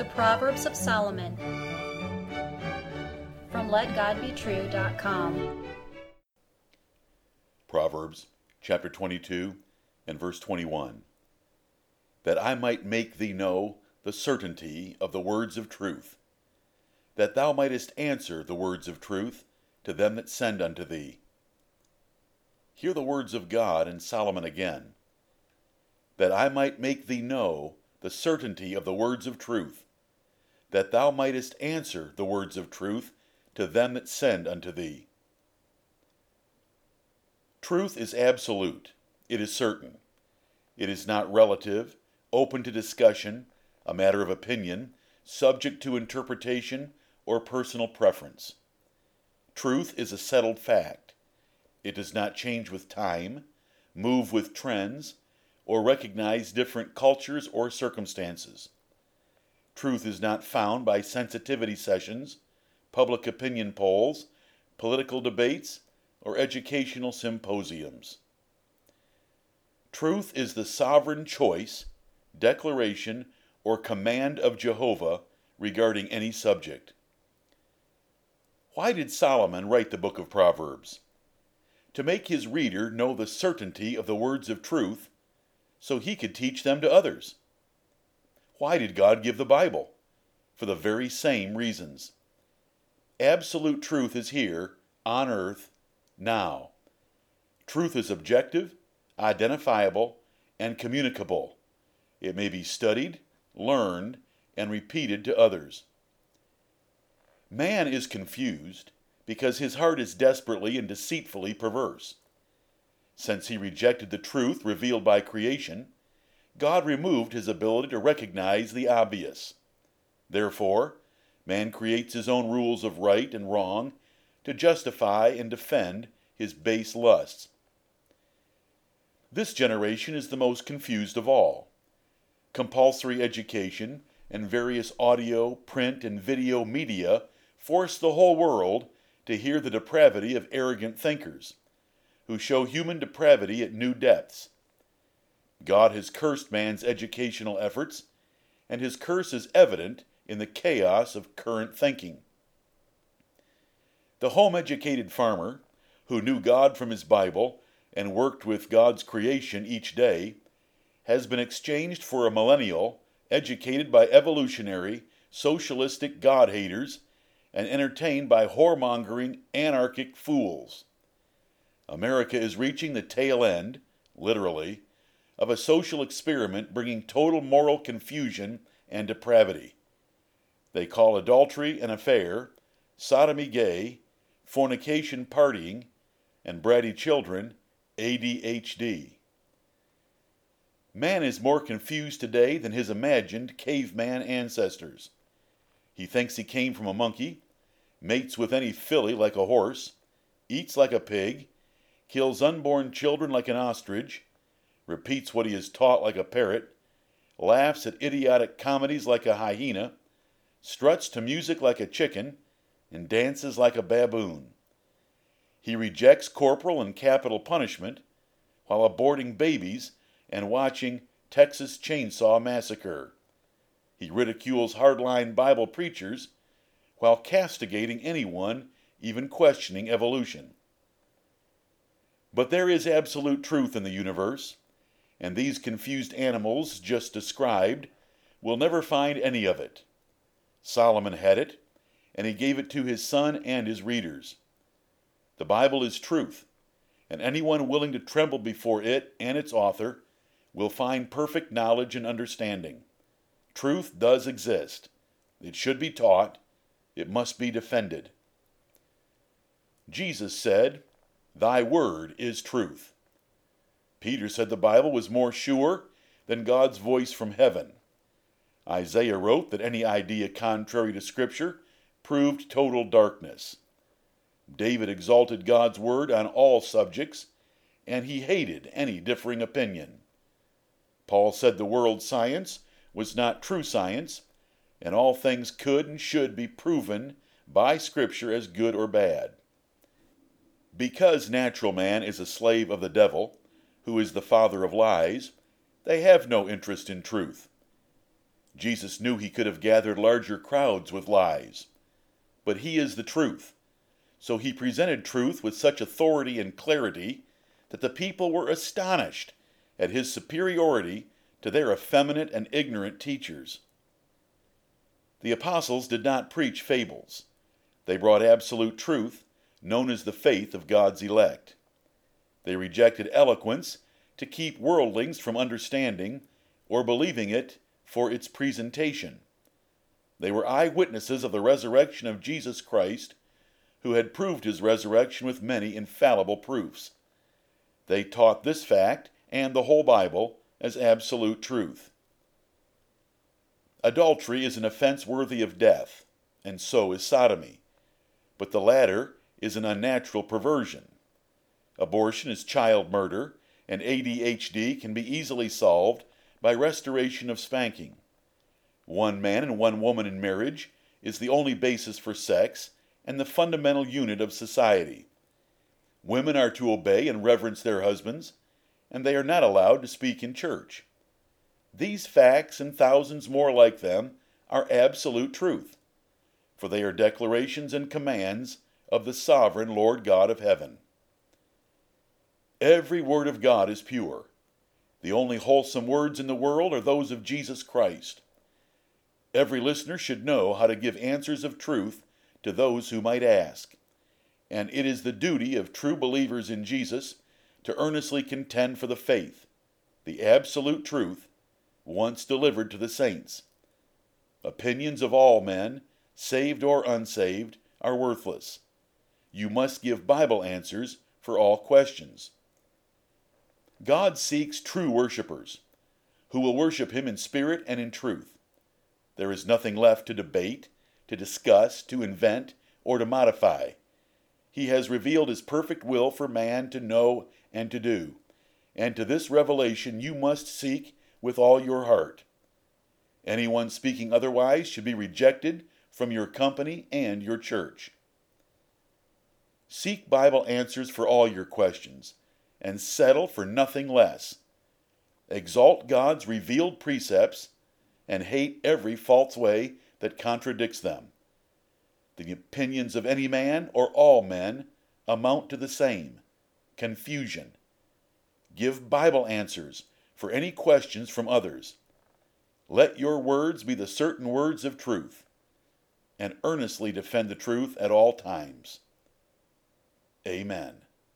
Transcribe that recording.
The Proverbs of Solomon from LetGodBetrue.com. Proverbs chapter 22 and verse 21. That I might make thee know the certainty of the words of truth, that thou mightest answer the words of truth to them that send unto thee. Hear the words of God and Solomon again. That I might make thee know the certainty of the words of truth, that thou mightest answer the words of truth to them that send unto thee. Truth is absolute, it is certain. It is not relative, open to discussion, a matter of opinion, subject to interpretation or personal preference. Truth is a settled fact. It does not change with time, move with trends, or recognize different cultures or circumstances. Truth is not found by sensitivity sessions, public opinion polls, political debates, or educational symposiums. Truth is the sovereign choice, declaration, or command of Jehovah regarding any subject. Why did Solomon write the book of Proverbs? To make his reader know the certainty of the words of truth so he could teach them to others. Why did God give the Bible? For the very same reasons. Absolute truth is here, on earth, now. Truth is objective, identifiable, and communicable. It may be studied, learned, and repeated to others. Man is confused because his heart is desperately and deceitfully perverse. Since he rejected the truth revealed by creation, God removed his ability to recognize the obvious. Therefore, man creates his own rules of right and wrong to justify and defend his base lusts. This generation is the most confused of all. Compulsory education and various audio, print, and video media force the whole world to hear the depravity of arrogant thinkers, who show human depravity at new depths. God has cursed man's educational efforts, and his curse is evident in the chaos of current thinking. The home educated farmer, who knew God from his Bible and worked with God's creation each day, has been exchanged for a millennial educated by evolutionary, socialistic God haters and entertained by whoremongering, anarchic fools. America is reaching the tail end, literally, of a social experiment bringing total moral confusion and depravity. They call adultery an affair, sodomy gay, fornication partying, and bratty children ADHD. Man is more confused today than his imagined caveman ancestors. He thinks he came from a monkey, mates with any filly like a horse, eats like a pig, kills unborn children like an ostrich, repeats what he is taught like a parrot, laughs at idiotic comedies like a hyena, struts to music like a chicken, and dances like a baboon. He rejects corporal and capital punishment while aborting babies and watching Texas Chainsaw Massacre. He ridicules hardline Bible preachers while castigating anyone even questioning evolution. But there is absolute truth in the universe, and these confused animals just described will never find any of it. Solomon had it, and he gave it to his son and his readers. The Bible is truth, and anyone willing to tremble before it and its author will find perfect knowledge and understanding. Truth does exist. It should be taught. It must be defended. Jesus said, Thy word is truth. Peter said the Bible was more sure than God's voice from heaven. Isaiah wrote that any idea contrary to Scripture proved total darkness. David exalted God's word on all subjects, and he hated any differing opinion. Paul said the world's science was not true science, and all things could and should be proven by Scripture as good or bad. Because natural man is a slave of the devil, who is the father of lies, they have no interest in truth. Jesus knew he could have gathered larger crowds with lies. But he is the truth. So he presented truth with such authority and clarity that the people were astonished at his superiority to their effeminate and ignorant teachers. The apostles did not preach fables. They brought absolute truth, known as the faith of God's elect. They rejected eloquence to keep worldlings from understanding or believing it for its presentation. They were eyewitnesses of the resurrection of Jesus Christ, who had proved his resurrection with many infallible proofs. They taught this fact and the whole Bible as absolute truth. Adultery is an offense worthy of death, and so is sodomy. But the latter is an unnatural perversion. Abortion is child murder, and ADHD can be easily solved by restoration of spanking. One man and one woman in marriage is the only basis for sex and the fundamental unit of society. Women are to obey and reverence their husbands, and they are not allowed to speak in church. These facts and thousands more like them are absolute truth, for they are declarations and commands of the sovereign Lord God of heaven. Every word of God is pure. The only wholesome words in the world are those of Jesus Christ. Every listener should know how to give answers of truth to those who might ask. And it is the duty of true believers in Jesus to earnestly contend for the faith, the absolute truth, once delivered to the saints. Opinions of all men, saved or unsaved, are worthless. You must give Bible answers for all questions. God seeks true worshippers who will worship Him in spirit and in truth. There is nothing left to debate, to discuss, to invent, or to modify. He has revealed His perfect will for man to know and to do. And to this revelation you must seek with all your heart. Anyone speaking otherwise should be rejected from your company and your church. Seek Bible answers for all your questions, and settle for nothing less. Exalt God's revealed precepts, and hate every false way that contradicts them. The opinions of any man or all men amount to the same confusion. Give Bible answers for any questions from others. Let your words be the certain words of truth, and earnestly defend the truth at all times. Amen.